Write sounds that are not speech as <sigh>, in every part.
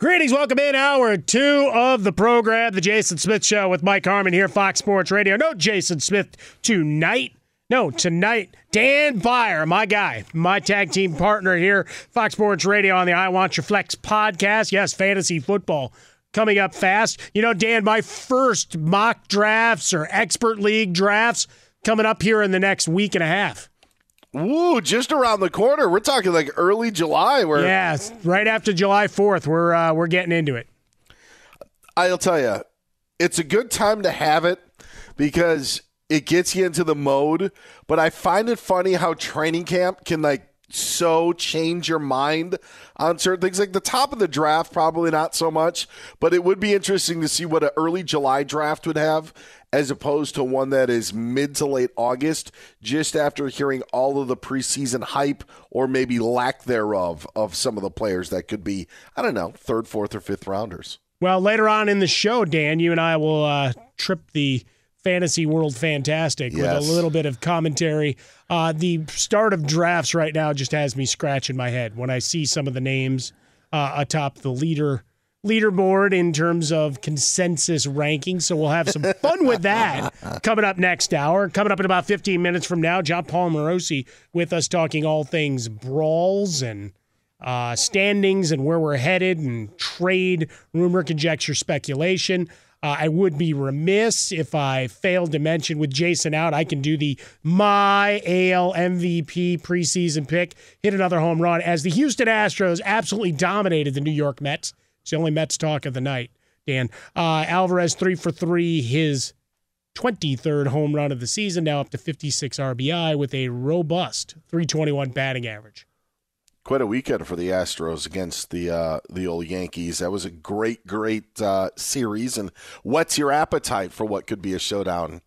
Greetings, welcome in hour two of the program, the Jason Smith Show with Mike Harmon here, Fox Sports Radio. No Jason Smith tonight. No, tonight, Dan Beyer, my guy, my tag team partner here, Fox Sports Radio on the I Want Your Flex podcast. Yes, fantasy football coming up fast. You know, Dan, my first mock drafts or expert league drafts coming up here in the next week and a half. Ooh, just around the corner. We're talking like early July. Where yeah, right after July fourth, we're uh, we're getting into it. I'll tell you, it's a good time to have it because it gets you into the mode. But I find it funny how training camp can like so change your mind on certain things. Like the top of the draft, probably not so much, but it would be interesting to see what an early July draft would have as opposed to one that is mid to late August, just after hearing all of the preseason hype or maybe lack thereof of some of the players that could be, I don't know, third, fourth, or fifth rounders. Well, later on in the show, Dan, you and I will uh, trip the fantasy world fantastic Yes. with a little bit of commentary. Uh, the start of drafts right now just has me scratching my head when I see some of the names uh, atop the leader leaderboard in terms of consensus rankings. So we'll have some fun with <laughs> that coming up next hour. Coming up in about 15 minutes from now, John Paul Morosi with us talking all things brawls and uh, standings and where we're headed and trade, rumor, conjecture, speculation. Uh, I would be remiss if I failed to mention with Jason out, I can do the my AL MVP preseason pick, hit another home run as the Houston Astros absolutely dominated the New York Mets. It's the only Mets talk of the night, Dan. Uh, Alvarez three for three, his 23rd home run of the season, now up to 56 RBI with a robust 321 batting average. Quite a weekend for the Astros against the uh, the old Yankees. That was a great, great uh, series. And what's your appetite for what could be a showdown?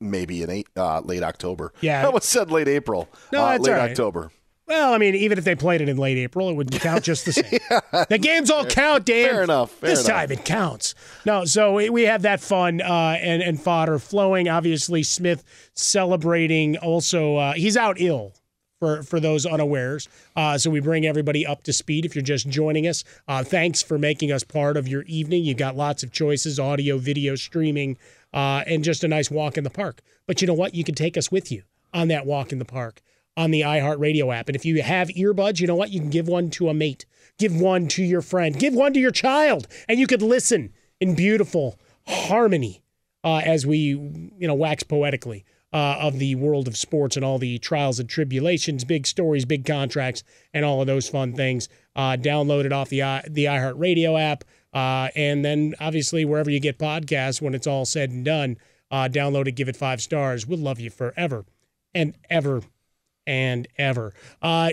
maybe in eight, uh, late October. Yeah. <laughs> I almost said late April. No, uh, that's late all right. October. Well, I mean, even if they played it in late April, it wouldn't count just the same. <laughs> The games all count, Dan. Fair enough, fair this enough. time it counts. No, so we- we have that fun uh, and and fodder flowing. Obviously, Smith celebrating. Also, uh, he's out ill. For, for those unawares. Uh, so we bring everybody up to speed if you're just joining us. Uh, thanks for making us part of your evening. You've got lots of choices audio, video, streaming, uh, and just a nice walk in the park. But you know what? You can take us with you on that walk in the park on the iHeartRadio app. And if you have earbuds, you know what? You can give one to a mate, give one to your friend, give one to your child, and you could listen in beautiful harmony uh, as we, you know, wax poetically uh, of the world of sports and all the trials and tribulations, big stories, big contracts, and all of those fun things. Uh, download it off the i- the iHeartRadio app, uh, and then obviously wherever you get podcasts, when it's all said and done, uh, download it, give it five stars. We'll love you forever and ever and ever. Uh,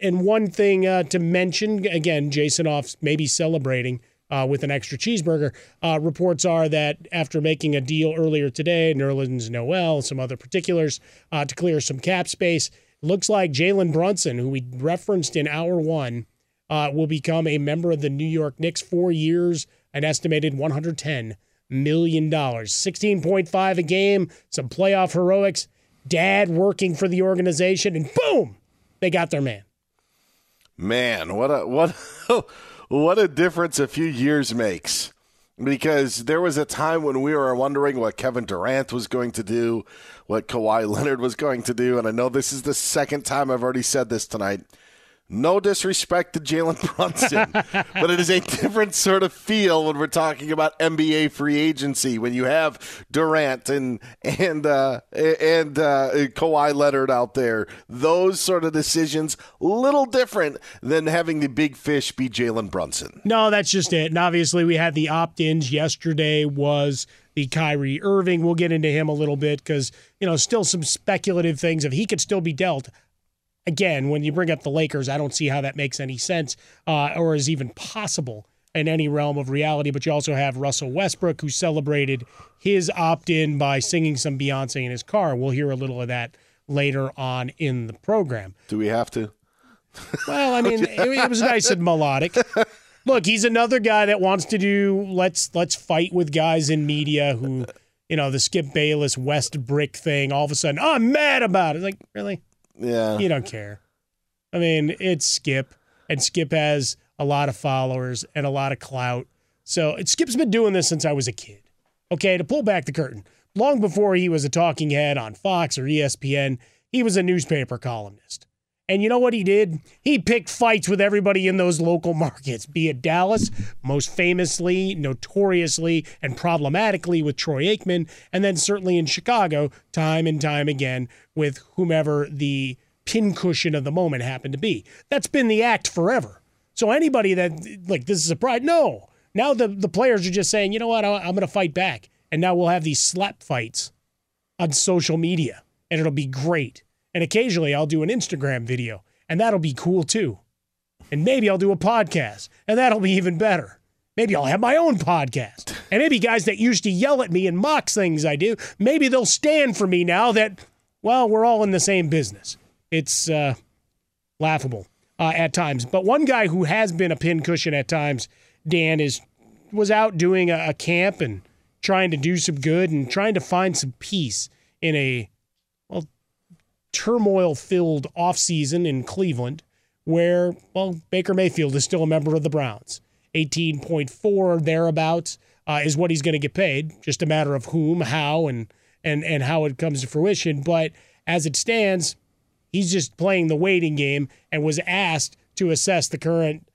and one thing uh, to mention again, Jason off maybe celebrating uh, with an extra cheeseburger. Uh, reports are that after making a deal earlier today, Nerlens Noel, some other particulars uh, to clear some cap space, looks like Jalen Brunson, who we referenced in hour one, uh, will become a member of the New York Knicks. Four years, an estimated 110 million dollars, 16.5 a game, some playoff heroics. Dad working for the organization, and boom, they got their man. Man, what a what <laughs> what a difference a few years makes. Because there was a time when we were wondering what Kevin Durant was going to do, what Kawhi <laughs> Leonard was going to do, and I know this is the second time I've already said this tonight. No disrespect to Jalen <laughs> Brunson, but it is a different sort of feel when we're talking about NBA free agency. When you have Durant and and uh, and uh, Kawhi Leonard out there, those sort of decisions little different than having the big fish be Jalen Brunson. No, that's just it. And obviously, we had the opt-ins. Yesterday was the Kyrie Irving. We'll get into him a little bit because you know still some speculative things if he could still be dealt. Again, when you bring up the Lakers, I don't see how that makes any sense uh, or is even possible in any realm of reality. But you also have Russell Westbrook, who celebrated his opt-in by singing some Beyonce in his car. We'll hear a little of that later on in the program. Do we have to? Well, I mean, it, was nice and melodic. Look, he's another guy that wants to do let's let's fight with guys in media who, you know, the Skip Bayless Westbrook thing. All of a sudden, oh, I'm mad about it. Like, really? Yeah. You don't care. I mean, it's Skip, and Skip has a lot of followers and a lot of clout. So Skip's been doing this since I was a kid. Okay, to pull back the curtain, long before he was a talking head on Fox or ESPN, he was a newspaper columnist. And you know what he did? He picked fights with everybody in those local markets, be it Dallas, most famously, notoriously, and problematically with Troy Aikman, and then certainly in Chicago, time and time again with whomever the pincushion of the moment happened to be. That's been the act forever. So anybody that, like, this is a pride, no. Now the, the players are just saying, you know what, I'm going to fight back. And now we'll have these slap fights on social media, and it'll be great. And occasionally I'll do an Instagram video, and that'll be cool too. And maybe I'll do a podcast, and that'll be even better. Maybe I'll have my own podcast. And maybe guys that used to yell at me and mock things I do, maybe they'll stand for me now that, well, we're all in the same business. It's uh, laughable uh, at times. But one guy who has been a pincushion at times, Dan, is was out doing a, a camp and trying to do some good and trying to find some peace in a turmoil filled offseason in Cleveland where well Baker Mayfield is still a member of the Browns. 18.4 thereabouts uh, is what he's going to get paid. Just a matter of whom, how, and and and how it comes to fruition. But as it stands, he's just playing the waiting game and was asked to assess the current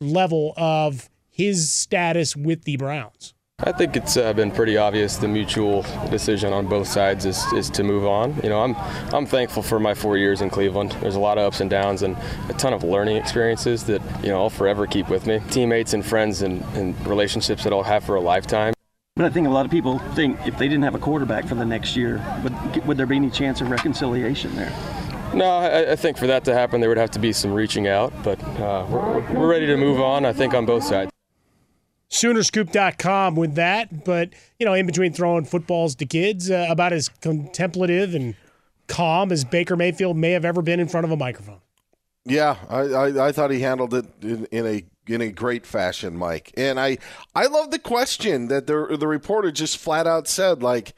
level of his status with the Browns. I think it's uh, been pretty obvious the mutual decision on both sides is, is to move on. You know, I'm I'm thankful for my four years in Cleveland. There's a lot of ups and downs and a ton of learning experiences that you know I'll forever keep with me. Teammates and friends and, and relationships that I'll have for a lifetime. But I think a lot of people think if they didn't have a quarterback for the next year, would, would there be any chance of reconciliation there? No, I, I think for that to happen, there would have to be some reaching out. But uh, we're, we're ready to move on. I think on both sides. Soonerscoop.com with that. But, you know, in between throwing footballs to kids, uh, about as contemplative and calm as Baker Mayfield may have ever been in front of a microphone. Yeah, I, I, I thought he handled it in, in, a in a great fashion, Mike. And I I love the question that the the reporter just flat out said, like,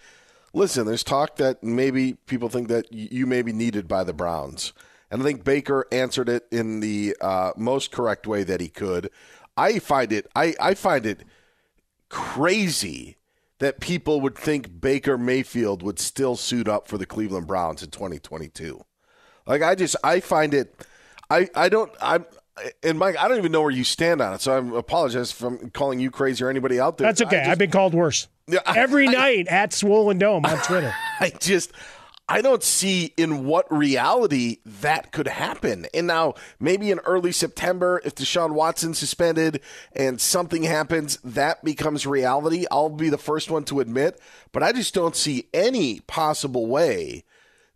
listen, there's talk that maybe people think that you may be needed by the Browns. And I think Baker answered it in the uh, most correct way that he could. I find it I, I find it crazy that people would think Baker Mayfield would still suit up for the Cleveland Browns in 2022. Like I just I find it I I don't I'm and Mike, I don't even know where you stand on it, so I apologize for calling you crazy or anybody out there. That's okay. Just, I've been called worse. Yeah, Every <laughs> I, night at Swollen Dome on Twitter. <laughs> I just I don't see in what reality that could happen. And now, maybe in early September, if Deshaun Watson suspended and something happens, that becomes reality. I'll be the first one to admit, but I just don't see any possible way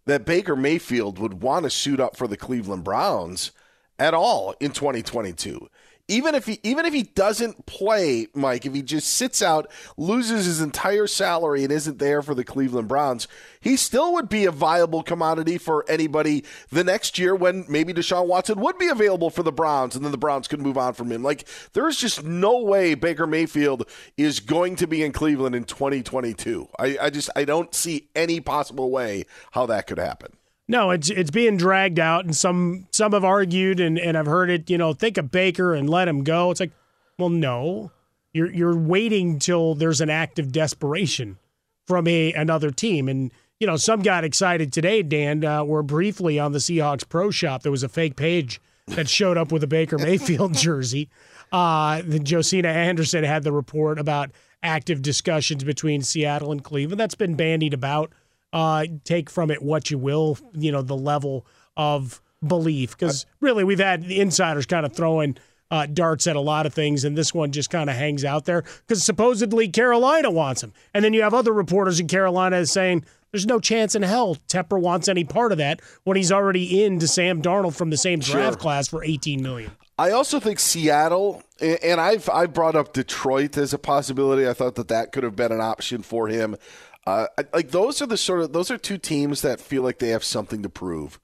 that Baker Mayfield would want to suit up for the Cleveland Browns at all in 2022 even if he even if he doesn't play, Mike, if he just sits out, loses his entire salary and isn't there for the Cleveland Browns, he still would be a viable commodity for anybody the next year when maybe Deshaun Watson would be available for the Browns and then the Browns could move on from him. Like there's just no way Baker Mayfield is going to be in Cleveland in 2022. I, I just I don't see any possible way how that could happen. No, it's it's being dragged out, and some some have argued, and, and I've heard it. You know, think of Baker and let him go. It's like, well, no, you're you're waiting till there's an act of desperation from a another team, and you know, some got excited today. Dan, uh, where briefly on the Seahawks Pro Shop, there was a fake page that showed up with a Baker Mayfield <laughs> jersey. Uh, Josina Anderson had the report about active discussions between Seattle and Cleveland. That's been bandied about uh, take from it what you will, you know, the level of belief. Because really, we've had the insiders kind of throwing uh, darts at a lot of things, and this one just kind of hangs out there because supposedly Carolina wants him. And then you have other reporters in Carolina saying there's no chance in hell Tepper wants any part of that when he's already in to Sam Darnold from the same draft sure. class for 18 million. I also think Seattle, and I've I brought up Detroit as a possibility. I thought that that could have been an option for him. Uh, like those are the sort of those are two teams that feel like they have something to prove.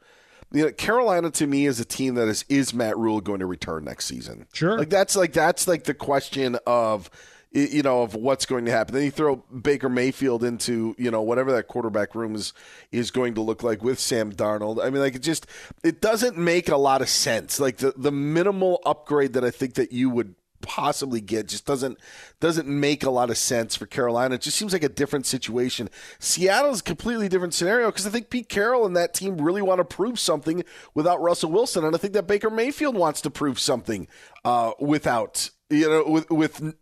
You know, Carolina to me is a team that is is Matt Rhule going to return next season? Sure. Like that's like that's like the question of you know of what's going to happen. Then you throw Baker Mayfield into you know whatever that quarterback room is is going to look like with Sam Darnold. I mean, like it just it doesn't make a lot of sense. Like the the minimal upgrade that I think that you would possibly get just doesn't doesn't make a lot of sense for Carolina. It just seems like a different situation. Seattle's a completely different scenario because I think Pete Carroll and that team really want to prove something without Russell Wilson, and I think that Baker Mayfield wants to prove something uh, without you know with with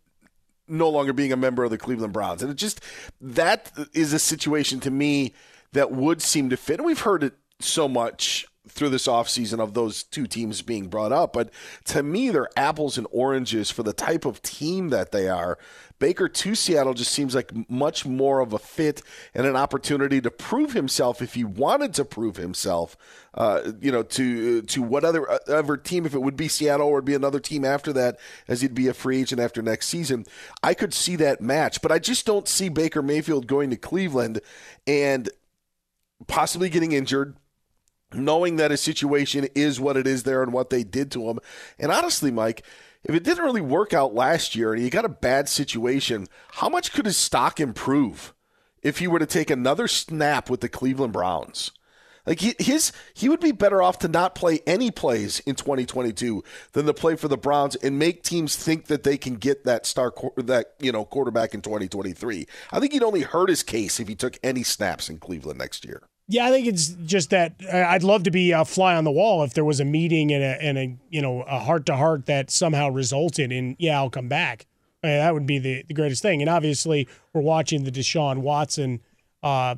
no longer being a member of the Cleveland Browns, and it just that is a situation to me that would seem to fit. And we've heard it so much through this offseason of those two teams being brought up. But to me, they're apples and oranges for the type of team that they are. Baker to Seattle just seems like much more of a fit and an opportunity to prove himself if he wanted to prove himself. Uh, you know, to to what other other team, if it would be Seattle or would be another team after that, as he'd be a free agent after next season. I could see that match, but I just don't see Baker Mayfield going to Cleveland and possibly getting injured knowing that his situation is what it is there and what they did to him. And honestly, Mike, if it didn't really work out last year and he got a bad situation, how much could his stock improve if he were to take another snap with the Cleveland Browns? Like he, his, he would be better off to not play any plays in 2022 than to play for the Browns and make teams think that they can get that star that you know quarterback in 2023. I think he'd only hurt his case if he took any snaps in Cleveland next year. Yeah, I think it's just that uh, I'd love to be a fly on the wall if there was a meeting and a, and a you know a heart to heart that somehow resulted in yeah I'll come back. I mean, that would be the, the greatest thing. And obviously we're watching the Deshaun Watson uh,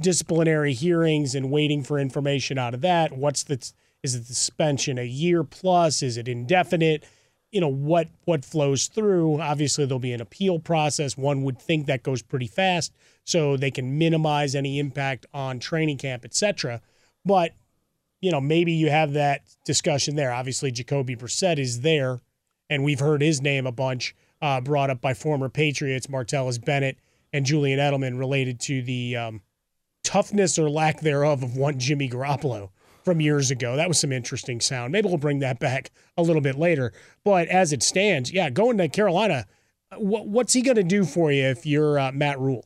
disciplinary hearings and waiting for information out of that. What's the is it the suspension a year plus? Is it indefinite? You know what what flows through. Obviously there'll be an appeal process. One would think that goes pretty fast so they can minimize any impact on training camp, etc. But you know, maybe you have that discussion there. Obviously, Jacoby Brissett is there, and we've heard his name a bunch uh, brought up by former Patriots Martellus Bennett and Julian Edelman related to the um, toughness or lack thereof of one Jimmy Garoppolo from years ago. That was some interesting sound. Maybe we'll bring that back a little bit later. But as it stands, yeah, going to Carolina, what, what's he going to do for you if you're uh, Matt Rhule?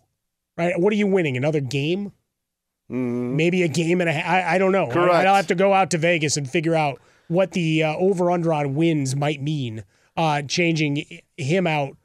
Right? What are you winning? Another game? Mm-hmm. Maybe a game and a half. I, I don't know. Correct. I, will have to go out to Vegas and figure out what the uh, over under on wins might mean. Uh, changing him out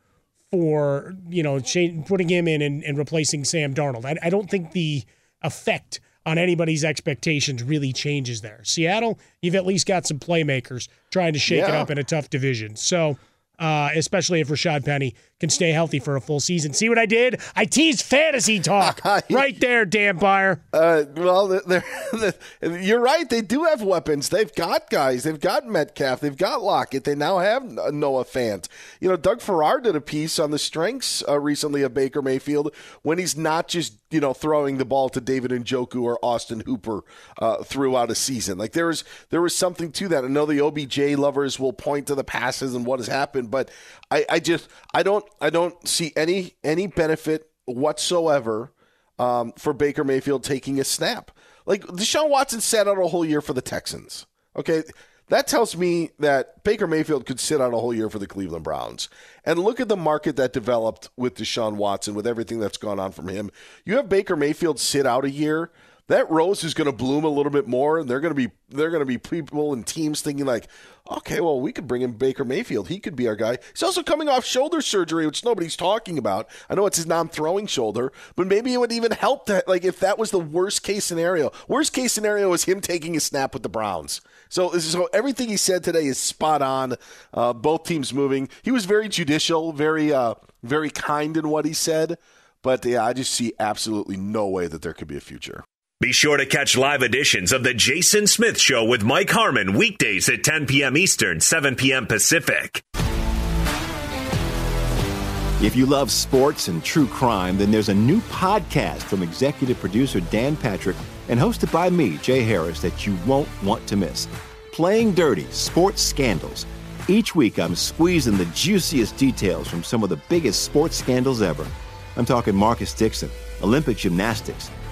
for you know cha- putting him in and, and replacing Sam Darnold. I, I don't think the effect on anybody's expectations really changes there. Seattle, you've at least got some playmakers trying to shake it up in a tough division. So, uh, especially if Rashad Penny can stay healthy for a full season. See what I did? I teased fantasy talk <laughs> right there, Dan Beyer. Uh, well, they're, they're, <laughs> you're right. They do have weapons. They've got guys. They've got Metcalf. They've got Lockett. They now have Noah Fant. You know, Doug Farrar did a piece on the strengths uh, recently of Baker Mayfield when he's not just you know throwing the ball to David Njoku or Austin Hooper uh, throughout a season. Like there is there is something to that. I know the OBJ lovers will point to the passes and what has happened, but I, I just I don't I don't see any any benefit whatsoever um, for Baker Mayfield taking a snap. Like Deshaun Watson sat out a whole year for the Texans. Okay. That tells me that Baker Mayfield could sit out a whole year for the Cleveland Browns. And look at the market that developed with Deshaun Watson, with everything that's gone on from him. You have Baker Mayfield sit out a year. That rose is going to bloom a little bit more, and they're going to be they're going to be people and teams thinking like, okay, well, we could bring in Baker Mayfield. He could be our guy. He's also coming off shoulder surgery, which nobody's talking about. I know it's his non-throwing shoulder, but maybe it would even help that. Like if that was the worst case scenario. Worst case scenario is him taking a snap with the Browns. So, so everything he said today is spot on. Uh, both teams moving. He was very judicial, very, uh, very kind in what he said. But yeah, I just see absolutely no way that there could be a future. Be sure to catch live editions of The Jason Smith Show with Mike Harmon weekdays at 10 p.m. Eastern, 7 p.m. Pacific. If you love sports and true crime, then there's a new podcast from executive producer Dan Patrick and hosted by me, Jay Harris, that you won't want to miss. Playing Dirty Sports Scandals. Each week, I'm squeezing the juiciest details from some of the biggest sports scandals ever. I'm talking Marcus Dixon, Olympic gymnastics,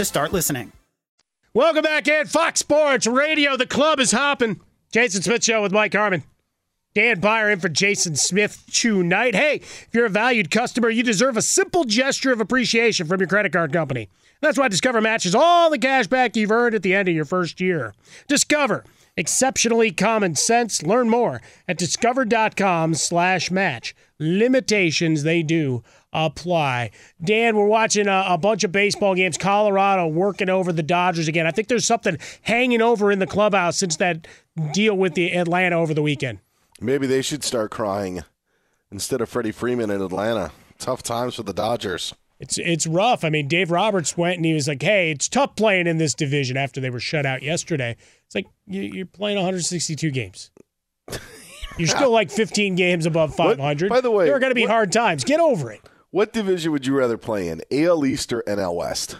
to start listening. Welcome back in Fox Sports Radio. The club is hopping. Jason Smith Show with Mike Harmon. Dan Beyer in for Jason Smith tonight. Hey, if you're a valued customer, you deserve a simple gesture of appreciation from your credit card company. That's why Discover matches all the cash back you've earned at the end of your first year. Discover. Exceptionally common sense. Learn more at discover.com slash match. Limitations they do apply. Dan, we're watching a, a, bunch of baseball games. Colorado working over the Dodgers again. I think there's something hanging over in the clubhouse since that deal with the Atlanta over the weekend. Maybe they should start crying instead of Freddie Freeman in Atlanta. Tough times for the Dodgers. It's it's rough. I mean, Dave Roberts went and he was like, "Hey, it's tough playing in this division after they were shut out yesterday." It's like you're playing 162 games. You're <laughs> still like 15 games above 500. What, by the way, there are going to be what, hard times. Get over it. What division would you rather play in, AL East or NL West?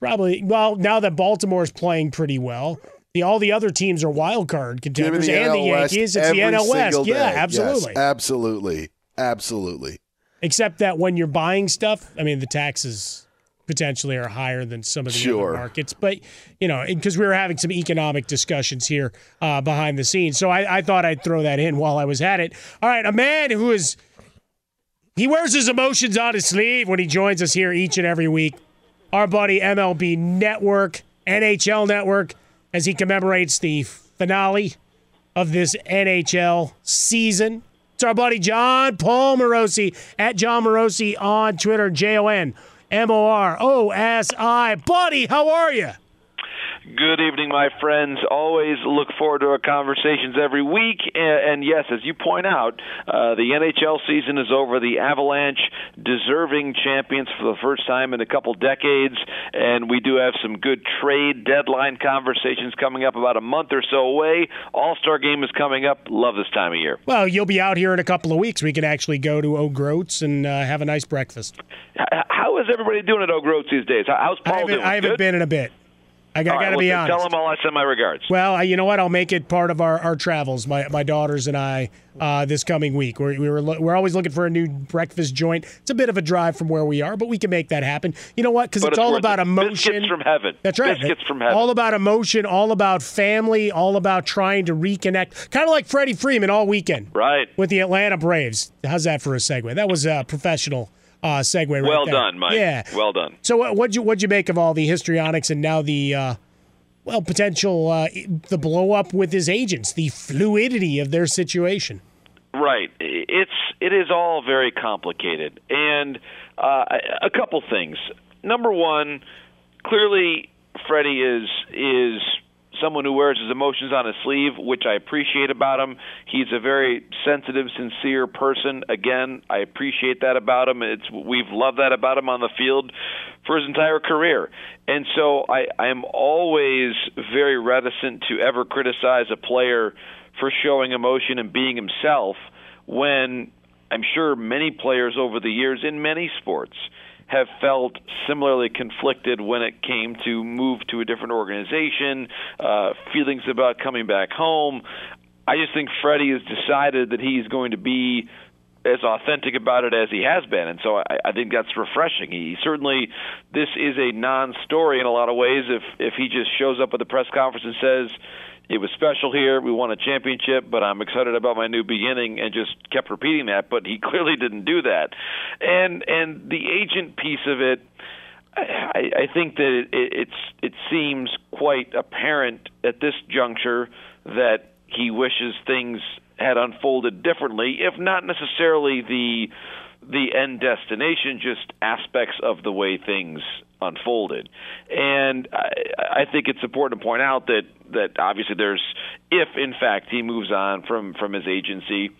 Probably. Well, now that Baltimore's playing pretty well, the, all the other teams are wild card contenders, the and NL the Yankees. It's the NL West. Day. Yeah, absolutely, yes, absolutely, absolutely. Except that when you're buying stuff, I mean, the taxes potentially are higher than some of the sure. other markets. But you know, because we were having some economic discussions here uh, behind the scenes, so I, I thought I'd throw that in while I was at it. All right, a man who is he wears his emotions on his sleeve when he joins us here each and every week. Our buddy MLB Network, NHL Network, as he commemorates the finale of this NHL season. It's our buddy John Paul Morosi at Jon Morosi on Twitter, J O N M O R O S I. Buddy, how are you? Good evening, my friends. Always look forward to our conversations every week. And, yes, as you point out, uh, the NHL season is over. The Avalanche, deserving champions for the first time in a couple decades. And we do have some good trade deadline conversations coming up about a month or so away. All Star game is coming up. Love this time of year. Well, you'll be out here in a couple of weeks. We can actually go to O'Groats and uh, have a nice breakfast. How is everybody doing at O'Groats these days? How's Paul I haven't, doing? I haven't Good? been in a bit. I, got, right, to well, be honest. Tell them all I send my regards. Well, I, you know what? I'll make it part of our, our travels. My my daughters and I uh, this coming week. We're, we were lo- we're always looking for a new breakfast joint. It's a bit of a drive from where we are, but we can make that happen. You know what? Because it's, it's all about it. emotion. Biscuits from heaven. That's right. Biscuits from heaven. All about emotion. All about family. All about trying to reconnect. Kind of like Freddie Freeman all weekend. Right. With the Atlanta Braves. How's that for a segue? That was a professional uh, segue. Right well there. done, Mike. Yeah. Well done. So what what'd you what'd you make of all the histrionics and now the uh, well potential uh, the blow up with his agents, the fluidity of their situation? Right. It's it is all very complicated, and uh, a couple things. Number one, clearly Freddie is is someone who wears his emotions on his sleeve, which I appreciate about him. He's a very sensitive, sincere person. Again, I appreciate that about him. It's we've loved that about him on the field for his entire career. And so I I am always very reticent to ever criticize a player for showing emotion and being himself when I'm sure many players over the years in many sports have felt similarly conflicted when it came to move to a different organization, uh, feelings about coming back home. I just think Freddie has decided that he's going to be as authentic about it as he has been, and so I, I think that's refreshing. He certainly this is a non-story in a lot of ways. If if he just shows up at the press conference and says it was special here. We won a championship, but I'm excited about my new beginning, and just kept repeating that. But he <laughs> clearly didn't do that, and and the agent piece of it. I, I think that it, it, it's it seems quite apparent at this juncture that he wishes things had unfolded differently, if not necessarily the the end destination, just aspects of the way things unfolded. And I, I think it's important to point out that that obviously there's if in fact he moves on from from his agency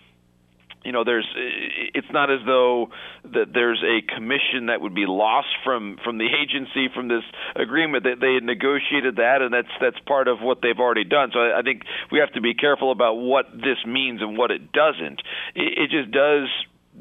you know there's it's not as though that there's a commission that would be lost from from the agency from this agreement. That they negotiated that and that's that's part of what they've already done. So I, I think we have to be careful about what this means and what it doesn't. It, it just does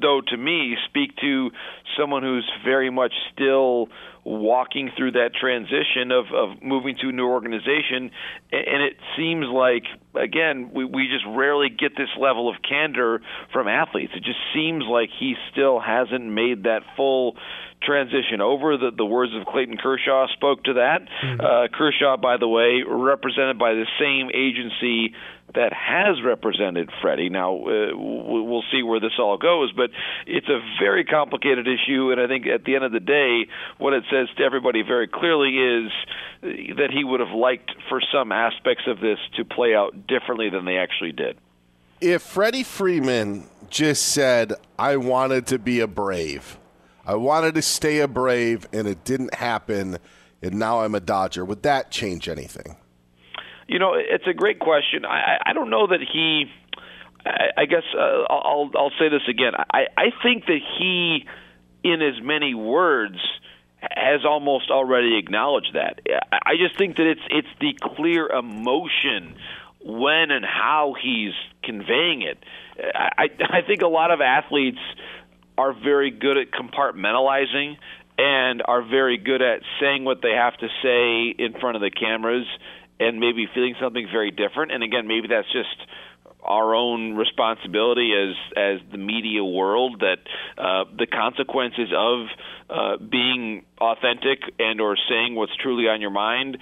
though to me speak to someone who's very much still walking through that transition of, of moving to a new organization. And it seems like, again, we, we just rarely get this level of candor from athletes. It just seems like he still hasn't made that full transition over. The, the words of Clayton Kershaw spoke to that. Mm-hmm. Uh, Kershaw, by the way, represented by the same agency that has represented Freddie. Now uh, we'll see where this all goes, but it's a very complicated issue, and I think at the end of the day, what it says to everybody very clearly is that he would have liked for some aspects of this to play out differently than they actually did. If Freddie Freeman just said, "I wanted to be a Brave," I wanted to stay a Brave, and it didn't happen, and now I'm a Dodger, would that change anything? You know, it's a great question. I, I don't know that he. I, I guess uh, I'll I'll say this again. I I think that he, in as many words, has almost already acknowledged that. I just think that it's it's the clear emotion when and how he's conveying it. I I think a lot of athletes are very good at compartmentalizing and are very good at saying what they have to say in front of the cameras and maybe feeling something very different. And again, maybe that's just our own responsibility as as the media world that uh, the consequences of uh, being authentic and or saying what's truly on your mind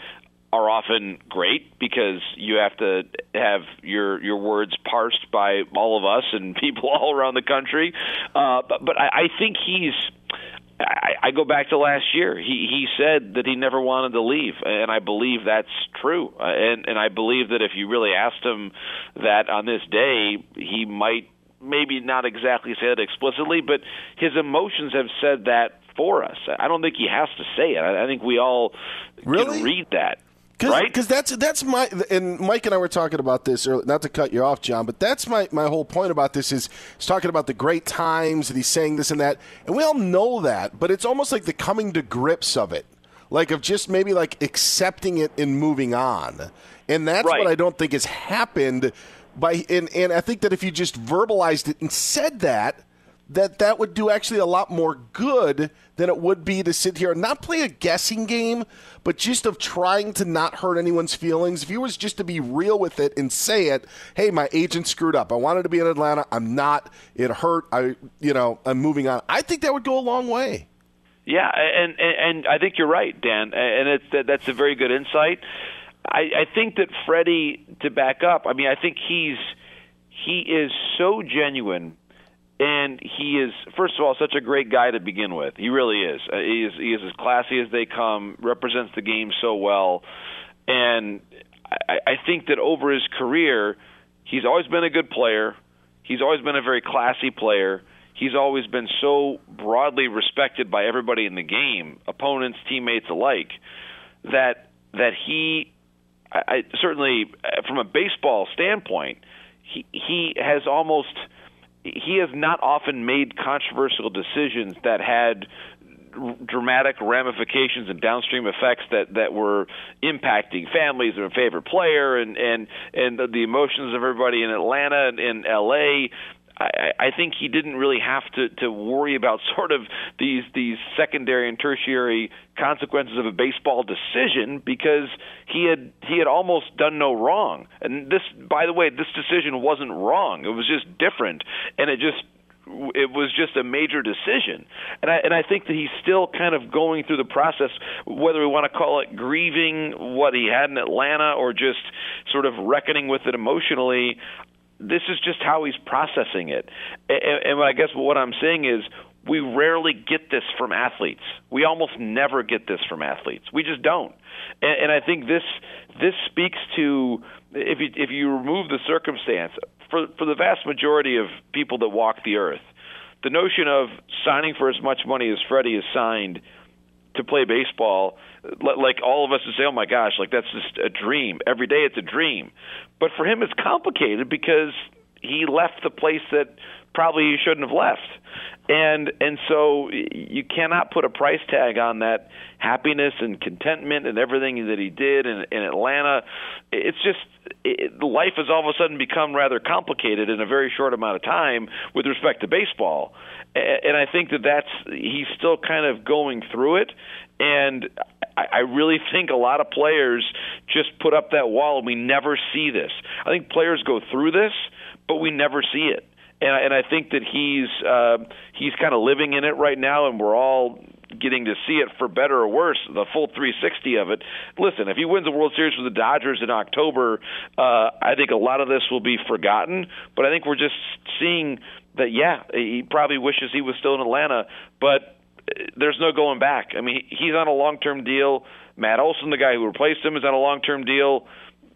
are often great because you have to have your your words parsed by all of us and <laughs> people all around the country. Uh, but but I, I think he's I, I go back to last year. He he said that he never wanted to leave, and I believe that's true. Uh, and and I believe that if you really asked him that on this day, he might maybe not exactly say it explicitly, but his emotions have said that for us. I don't think he has to say it. I, I think we all really? can read that. Cause, right? Because that's that's my and Mike and I were talking about this. Earlier, not to cut you off, John, but that's my my whole point about this is he's talking about the great times and he's saying this and that, and we all know that, but it's almost like the coming to grips of it, like of just maybe like accepting it and moving on, and that's right. what I don't think has happened. By and and I think that if you just verbalized it and said that, that that would do actually a lot more good than it would be to sit here and not play a guessing game, but just of trying to not hurt anyone's feelings. If you was just to be real with it and say it, hey, my agent screwed up. I wanted to be in Atlanta. I'm not. It hurt. I, you know, I'm moving on. I think that would go a long way. Yeah, and and, and I think you're right, Dan, and it's that's a very good insight. I, I think that Freddie, to back up, I mean, I think he's he is so genuine and he is first of all such a great guy to begin with. He really is. Uh, he is he is as classy as they come. Represents the game so well, and I, I think that over his career, he's always been a good player. He's always been a very classy player. He's always been so broadly respected by everybody in the game, opponents, teammates alike, that that he, I, I certainly uh, from a baseball standpoint, he he has almost he has not often made controversial decisions that had dramatic ramifications and downstream effects that that were impacting families and a favorite player and and and the emotions of everybody in Atlanta and in LA I, I think he didn't really have to, to worry about <laughs> sort of these these secondary and tertiary consequences of a baseball decision because he had he had almost done no wrong. And this, by the way, this decision wasn't wrong. It was just different, and it just it was just a major decision, and I and I think that he's still kind of going through the process, whether we want to call it grieving what he had in Atlanta or just sort of reckoning with it emotionally this is just how he's processing it. And, and I guess what I'm saying is we rarely get this from athletes. We almost never get this from athletes. We just don't. And, and I think this this speaks to if you if you remove the circumstance for for the vast majority of people that walk the earth, the notion of signing for as much money as Freddie has signed to play baseball, like all of us would say, "Oh my gosh, like that's just a dream." Every day it's a dream, but for him it's complicated because he left the place that probably he shouldn't have left. And and so you cannot put a price tag on that happiness and contentment and everything that he did in, in Atlanta. It's just it, life has all of a sudden become rather complicated in a very short amount of time with respect to baseball. And I think that that's he's still kind of going through it. And I really think a lot of players just put up that wall and we never see this. I think players go through this, but we never see it and and I think that he's uh, he's kind of living in it right now, and we're all getting to see it for better or worse, the full 360 of it. Listen, if he wins the World Series with the Dodgers in October, uh, I think a lot of this will be forgotten. But I think we're just seeing that, yeah, he probably wishes he was still in Atlanta, but uh, there's no going back. I mean, he's on a long-term deal. Matt Olson, the guy who replaced him, is on a long-term deal.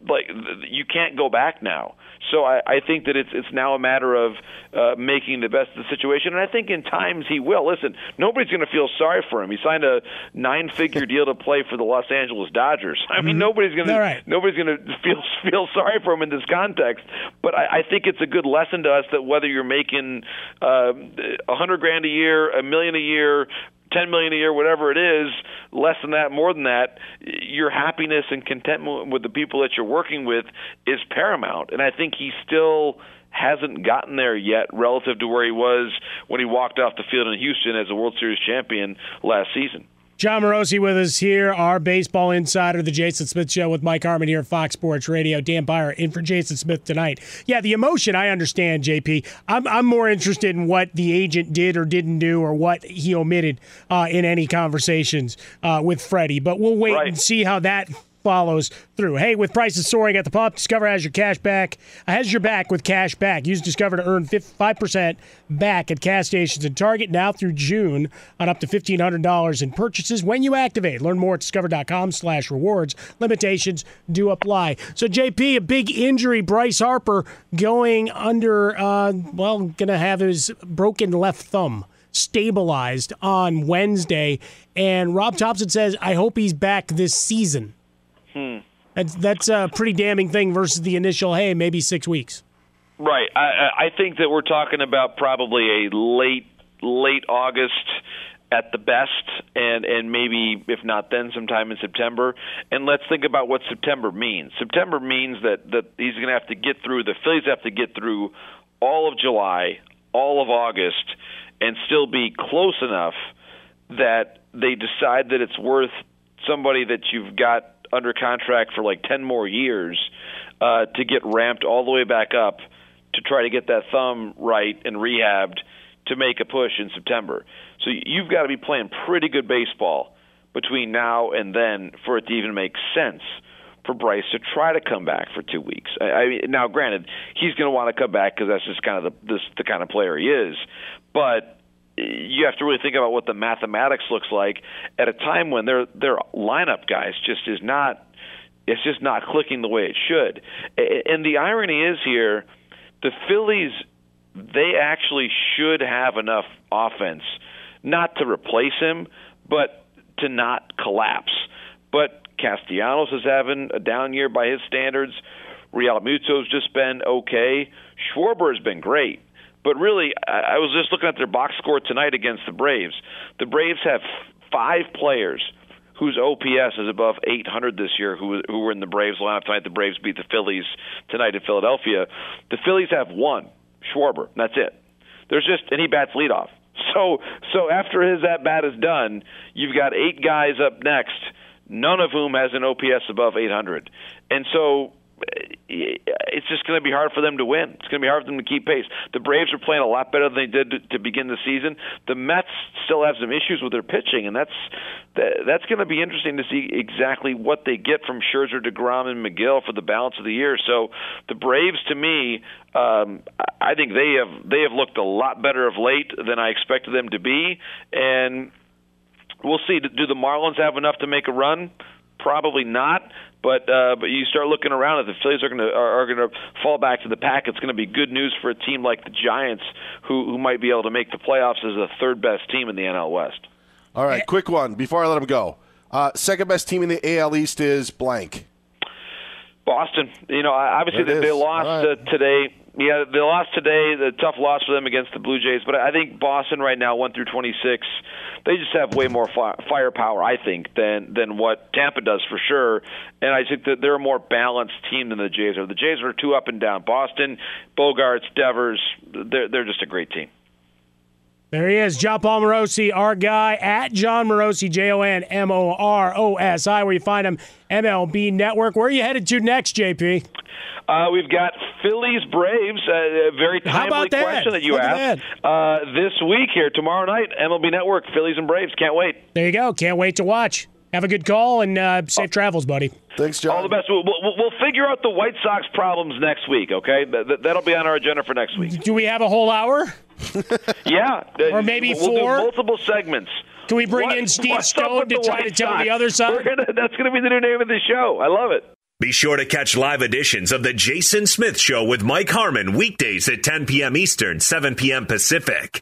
Like you can't go back now. So I, I think that it's it's now a matter of uh, making the best of the situation, and I think in times he will. Listen, nobody's going to feel sorry for him. He signed a nine-figure <laughs> deal to play for the Los Angeles Dodgers. I mean, mm-hmm. nobody's going right. to nobody's going <laughs> to feel feel sorry for him in this context. But I, I think it's a good lesson to us that whether you're making uh, a uh, hundred grand a year, a million a year, ten million a year, whatever it is, less than that, more than that, your happiness and contentment with the people that you're working with is paramount. And I think he still hasn't gotten there yet relative to where he was when he walked off the field in Houston as a World Series champion last season. Jon Morosi with us here, our baseball insider, the Jason Smith Show with Mike Harmon here at Fox Sports Radio. Dan Beyer in for Jason Smith tonight. Yeah, the emotion, I understand, JP. I'm, I'm more interested in what the agent did or didn't do or what he omitted uh, in any conversations uh, with Freddie. But we'll wait right. and see how that follows through. Hey, with prices soaring at the pump, Discover has your cash back, has your back with cash back. Use Discover to earn 5% back at gas stations and Target now through June on up to $1,500 in purchases when you activate. Learn more at discover.com slash rewards. Limitations do apply. So, JP, a big injury. Bryce Harper going under, uh, well, going to have his broken left thumb stabilized on Wednesday. And Rob Thomson says, I hope he's back this season. Hmm. That's that's a pretty damning thing versus the initial. Hey, maybe six weeks. Right. I, I think that we're talking about probably a late late August at the best, and and maybe if not then, sometime in September. And let's think about what September means. September means that that he's going to have to get through. The Phillies have to get through all of July, all of August, and still be close enough that they decide that it's worth somebody that you've got under contract for like 10 more years uh, to get ramped all the way back up to try to get that thumb right and rehabbed to make a push in September. So you've got to be playing pretty good baseball between now and then for it to even make sense for Bryce to try to come back for two weeks. I, I now, granted, he's going to want to come back because that's just kind of the this, the kind of player he is. But you have to really think about what the mathematics looks like at a time when their their lineup guys just is not it's just not clicking the way it should. And the irony is here, the Phillies they actually should have enough offense not to replace him, but to not collapse. But Castellanos is having a down year by his standards. Realmuto's just been okay. Schwarber has been great. But really, I was just looking at their box score tonight against the Braves. The Braves have five players whose OPS is above 800 this year, who who were in the Braves lineup tonight. The Braves beat the Phillies tonight in Philadelphia. The Phillies have one, Schwarber. That's it. There's just and he bats leadoff. <laughs> So so after his at bat is done, you've got eight guys up next, none of whom has an OPS above 800. And so it's just going to be hard for them to win. It's going to be hard for them to keep pace. The Braves are playing a lot better than they did to, begin the season. The Mets still have some issues with their pitching, and that's that's going to be interesting to see exactly what they get from Scherzer, Degrom, and Megill for the balance of the year. So the Braves, to me, um, I think they have they have looked a lot better of late than I expected them to be, and we'll see. Do the Marlins have enough to make a run? Probably not. But uh, but you start looking around, if the Phillies are going to are, are going to fall back to the pack, it's going to be good news for a team like the Giants, who who might be able to make the playoffs as the third best team in the NL West. All right, quick one before I let them go. Uh, second best team in the AL East is blank. Boston. You know, obviously they, they, lost right. uh, today. Yeah, they lost today. The tough loss for them against the Blue Jays, but I think Boston right now, one through twenty-six, they just have way more fi- firepower, I think, than than what Tampa does for sure. And I think that they're a more balanced team than the Jays are. The Jays are too up and down. Boston, Bogaerts, Devers, they're they're just a great team. There he is, Jon Paul Morosi, our guy at Jon Morosi, J O N M O R O S I, where you find him, MLB Network. Where are you headed to next, JP? Uh, we've got Phillies Braves. Uh, a very timely that? question that you Look asked. Uh, this week here, tomorrow night, MLB Network, Phillies and Braves. Can't wait. There you go. Can't wait to watch. Have a good call and uh, safe travels, buddy. Thanks, John. All the best. We'll, we'll, we'll figure out the White Sox problems next week, okay? That, that'll be on our agenda for next week. Do we have a whole hour? <laughs> yeah. Or maybe we'll four? do multiple segments. Can we bring What- in Steve what's Stone to try to tell Sox? the other side? We're gonna, that's going to be the new name of the show. I love it. Be sure to catch live editions of The Jason Smith Show with Mike Harmon weekdays at 10 p.m. Eastern, 7 p.m. Pacific.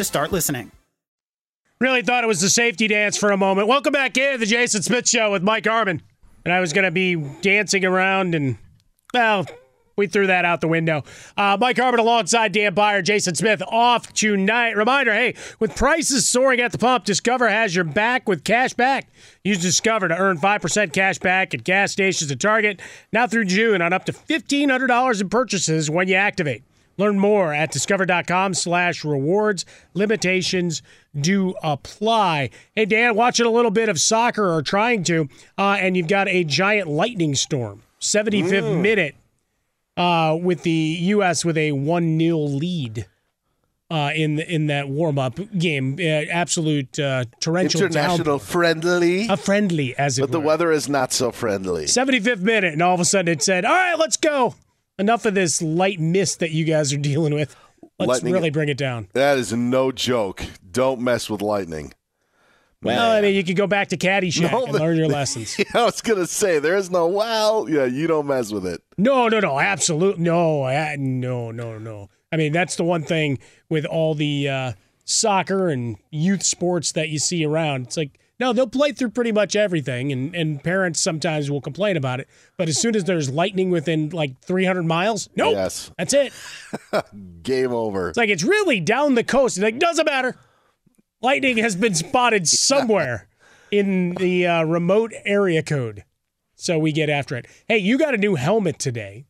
to start listening. Really thought it was the safety dance for a moment. Welcome back in the Jason Smith Show with Mike Harmon. And I was going to be dancing around, and, well, we threw that out the window. Uh, Mike Harmon alongside Dan Beyer, Jason Smith off tonight. Reminder hey, with prices soaring at the pump, Discover has your back with cash back. Use Discover to earn 5% cash back at gas stations at Target now through June on up to $1,500 in purchases when you activate. Learn more at discover.com slash rewards. Limitations do apply. Hey, Dan, watching a little bit of soccer or trying to, uh, and you've got a giant lightning storm. 75th Mm. minute uh, with the U.S. with a 1 0 lead. Uh, in in that warm up game, uh, absolute uh, torrential International downpour. friendly. a friendly as it But the weather is not so friendly. 75th minute, and all of a sudden it said, "All right, let's go." Enough of this light mist that you guys are dealing with. Let's Lightning- really bring it down. That is no joke. Don't mess with lightning. Well, I mean, you could go back to Caddyshack No, and learn your <laughs> lessons. Yeah, I was gonna say there is no well. Yeah, you don't mess with it. No, no, no, absolutely no, I, no, no, no. I mean, that's the one thing with all the uh, soccer and youth sports that you see around. It's like no, they'll play through pretty much everything, and and parents sometimes will complain about it. But as soon as there's lightning within like 300 miles, nope, Yes. that's it. <laughs> Game over. It's like it's really down the coast. It's like doesn't matter. Lightning has been spotted <laughs> somewhere in the uh, remote area code, so we get after it. Hey, you got a new helmet today.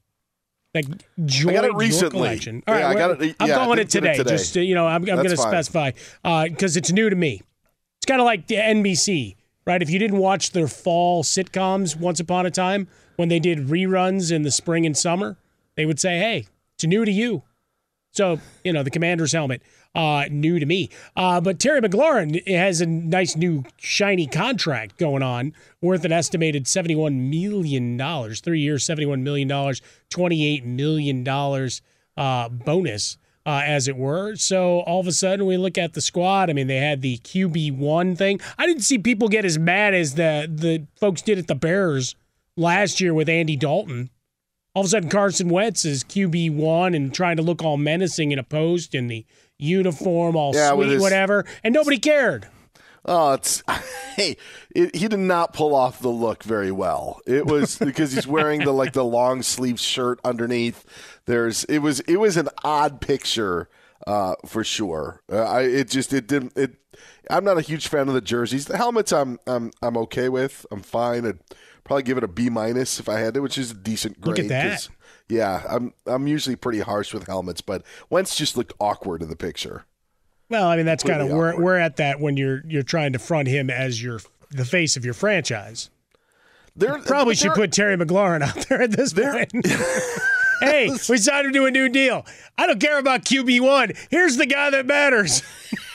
Like joined got it recently. collection. All Yeah, right, I got it- I'm I calling it get it today. today. Just uh, you know, I'm, I'm going to specify because it's new to me. It's kind of like the NBC, right? If you didn't watch their fall sitcoms once upon a time when they did reruns in the spring and summer, they would say, "Hey, it's new to you." So, you know, the commander's helmet, uh, new to me. Uh, but Terry McLaurin has a nice new shiny contract going on worth an estimated $71 million. Three years, $71 million, $28 million uh, bonus, uh, as it were. So all of a sudden we look at the squad. I mean, they had the QB1 thing. I didn't see people get as mad as the, the folks did at the Bears last year with Andy Dalton all of a sudden Carson Wentz is QB one and trying to look all menacing in a post in the uniform, all Yeah, sweet, his- whatever, and nobody cared. Oh, it's <laughs> hey, it, he did not pull off the look very well. It was because he's wearing the like the long sleeve shirt underneath. There's it was it was an odd picture uh, for sure. Uh, I it just it didn't it. I'm not a huge fan of the jerseys. The helmets I'm I'm I'm okay with. I'm fine. I'd probably give it a B minus if I had to, which is a decent grade. Look at that. Yeah, I'm I'm usually pretty harsh with helmets, but Wentz just looked awkward in the picture. Well, I mean that's kind of where we're at that when you're you're trying to front him as your the face of your franchise. There Probably should put Terry McLaurin out there at this point. <laughs> <laughs> hey, we signed him to a new deal. I don't care about QB one. Here's the guy that matters. <laughs>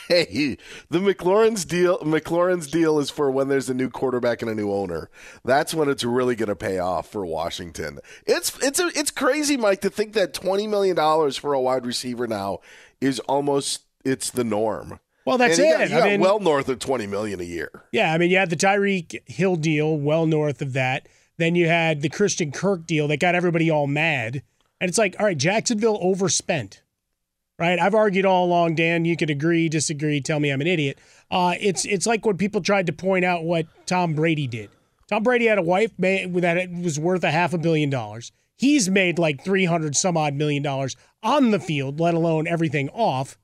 Hey, the McLaurin's deal McLaurin's deal is for when there's a new quarterback and a new owner. That's when it's really going to pay off for Washington. It's it's a, it's crazy, Mike, to think that twenty million dollars for a wide receiver now is almost it's the norm. Well, that's And he got- it. I mean- well north of twenty million a year. Yeah, I mean, you had the Tyreek Hill deal well north of that. Then you had the Christian Kirk deal that got everybody all mad. And it's like, all right, Jacksonville overspent. Right? I've argued all along, Dan. You could agree, disagree, tell me I'm an idiot. Uh, it's it's like when people tried to point out what Tom Brady did. Tom Brady had a wife that it was worth a half a billion dollars. He's made like 300 some odd million dollars on the field, let alone everything off.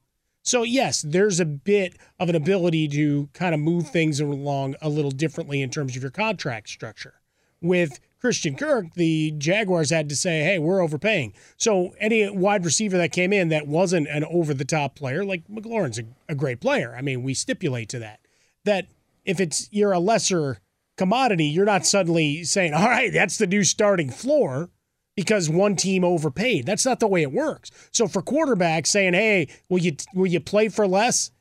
So, yes, there's a bit of an ability to kind of move things along a little differently in terms of your contract structure. With Christian Kirk, the Jaguars had to say, hey, we're overpaying. So, any wide receiver that came in that wasn't an over the top player, like McLaurin's a, a great player. I mean, we stipulate to that. That if it's you're a lesser commodity, you're not suddenly saying, all right, that's the new starting floor because one team overpaid. That's not the way it works. So for quarterbacks saying, "Hey, will you will you play for less?"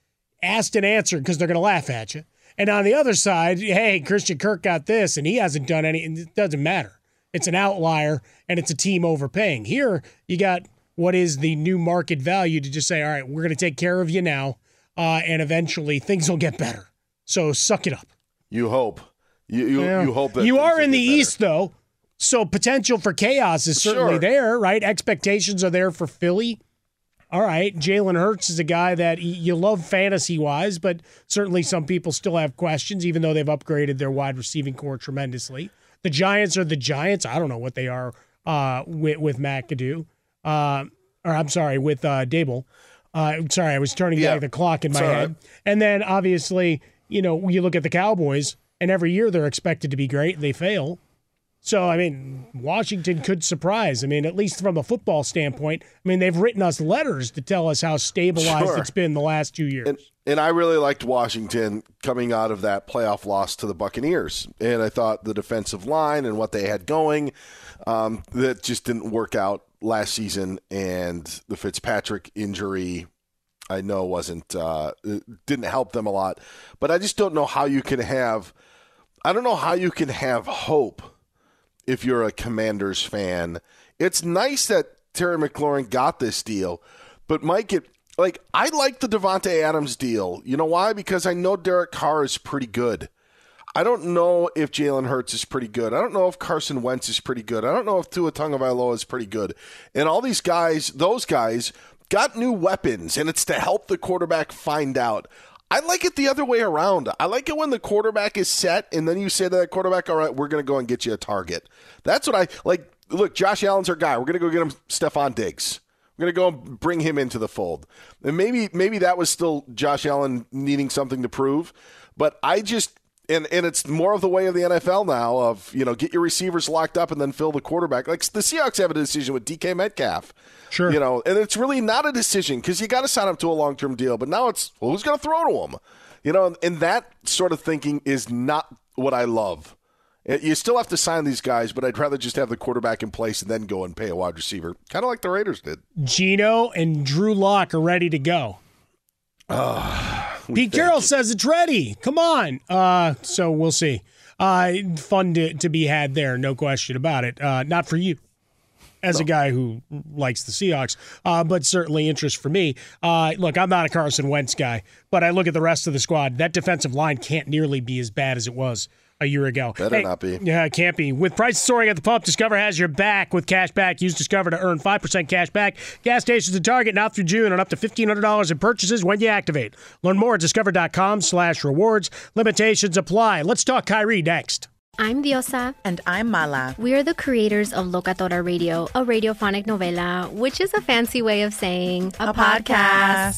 asked and answered because they're going to laugh at you. And on the other side, hey, Christian Kirk got this and he hasn't done any. It doesn't matter. It's an outlier and it's a team overpaying. Here, you got what is the new market value to just say, all right, we're going to take care of you now, uh, and eventually things will get better. So suck it up. You hope. You you, Yeah. you hope that you are in the. East though, so potential for chaos is certainly Sure. there, right? Expectations are there for Philly. All right, Jalen Hurts is a guy that you love fantasy wise, but certainly some people still have questions, even though they've upgraded their wide receiving corps tremendously. The Giants are the Giants. I don't know what they are uh, with with McAdoo, uh, or I'm sorry, with uh, Daboll. Uh, sorry, I was turning Yeah. back the clock in my head. And then obviously, you know, you look at the Cowboys, and every year they're expected to be great, they fail. So, I mean, Washington could surprise. I mean, at least from a football standpoint, I mean, they've written us letters to tell us how stabilized Sure. it's been the last two years. And, and I really liked Washington coming out of that playoff loss to the Buccaneers. And I thought the defensive line and what they had going, um, that just didn't work out last season. And the Fitzpatrick injury, I know wasn't uh, it didn't help them a lot. But I just don't know how you can have. I don't know how you can have hope if you're a Commanders fan. It's nice that Terry McLaurin got this deal, but Mike, it like I like the Davante Adams deal. You know why? Because I know Derek Carr is pretty good. I don't know if Jalen Hurts is pretty good. I don't know if Carson Wentz is pretty good. I don't know if Tua Tagovailoa is pretty good. And all these guys, those guys, got new weapons, and it's to help the quarterback find out. I like it the other way around. I like it when the quarterback is set, and then you say to that quarterback, "All right, we're going to go and get you a target." That's what I like. Look, Josh Allen's our guy. We're going to go get him Stefon Diggs. We're going to go and bring him into the fold. And maybe maybe that was still Josh Allen needing something to prove, but I just and and it's more of the way of the NFL now of you know get your receivers locked up and then fill the quarterback. Like the Seahawks have a decision with DK Metcalf. Sure. You know, and it's really not a decision because you got to sign up to a long term deal. But now it's well, who's going to throw to him? You know, and, and that sort of thinking is not what I love. Uh, You still have to sign these guys, but I'd rather just have the quarterback in place and then go and pay a wide receiver, kind of like the Raiders did. Geno and Drew Lock are ready to go. Pete Carroll says it's ready. Come on. Uh, so we'll see. Uh, fun to, to be had there, no question about it. Uh, not for you, as a guy who likes the Seahawks, uh, but certainly interest for me. Uh, look, I'm not a Carson Wentz guy, but I look at the rest of the squad. That defensive line can't nearly be as bad as it was a year ago. Better not be. Yeah, it can't be. With prices soaring at the pump, Discover has your back with cash back. Use Discover to earn 5% cash back. Gas stations and Target now through June and up to $1,500 in purchases when you activate. Learn more at discover.com slash rewards. Limitations apply. Let's talk Kyrie next. I'm Diosa. And I'm Mala. We are the creators of Locatora Radio, a radiophonic novela, which is a fancy way of saying A podcast.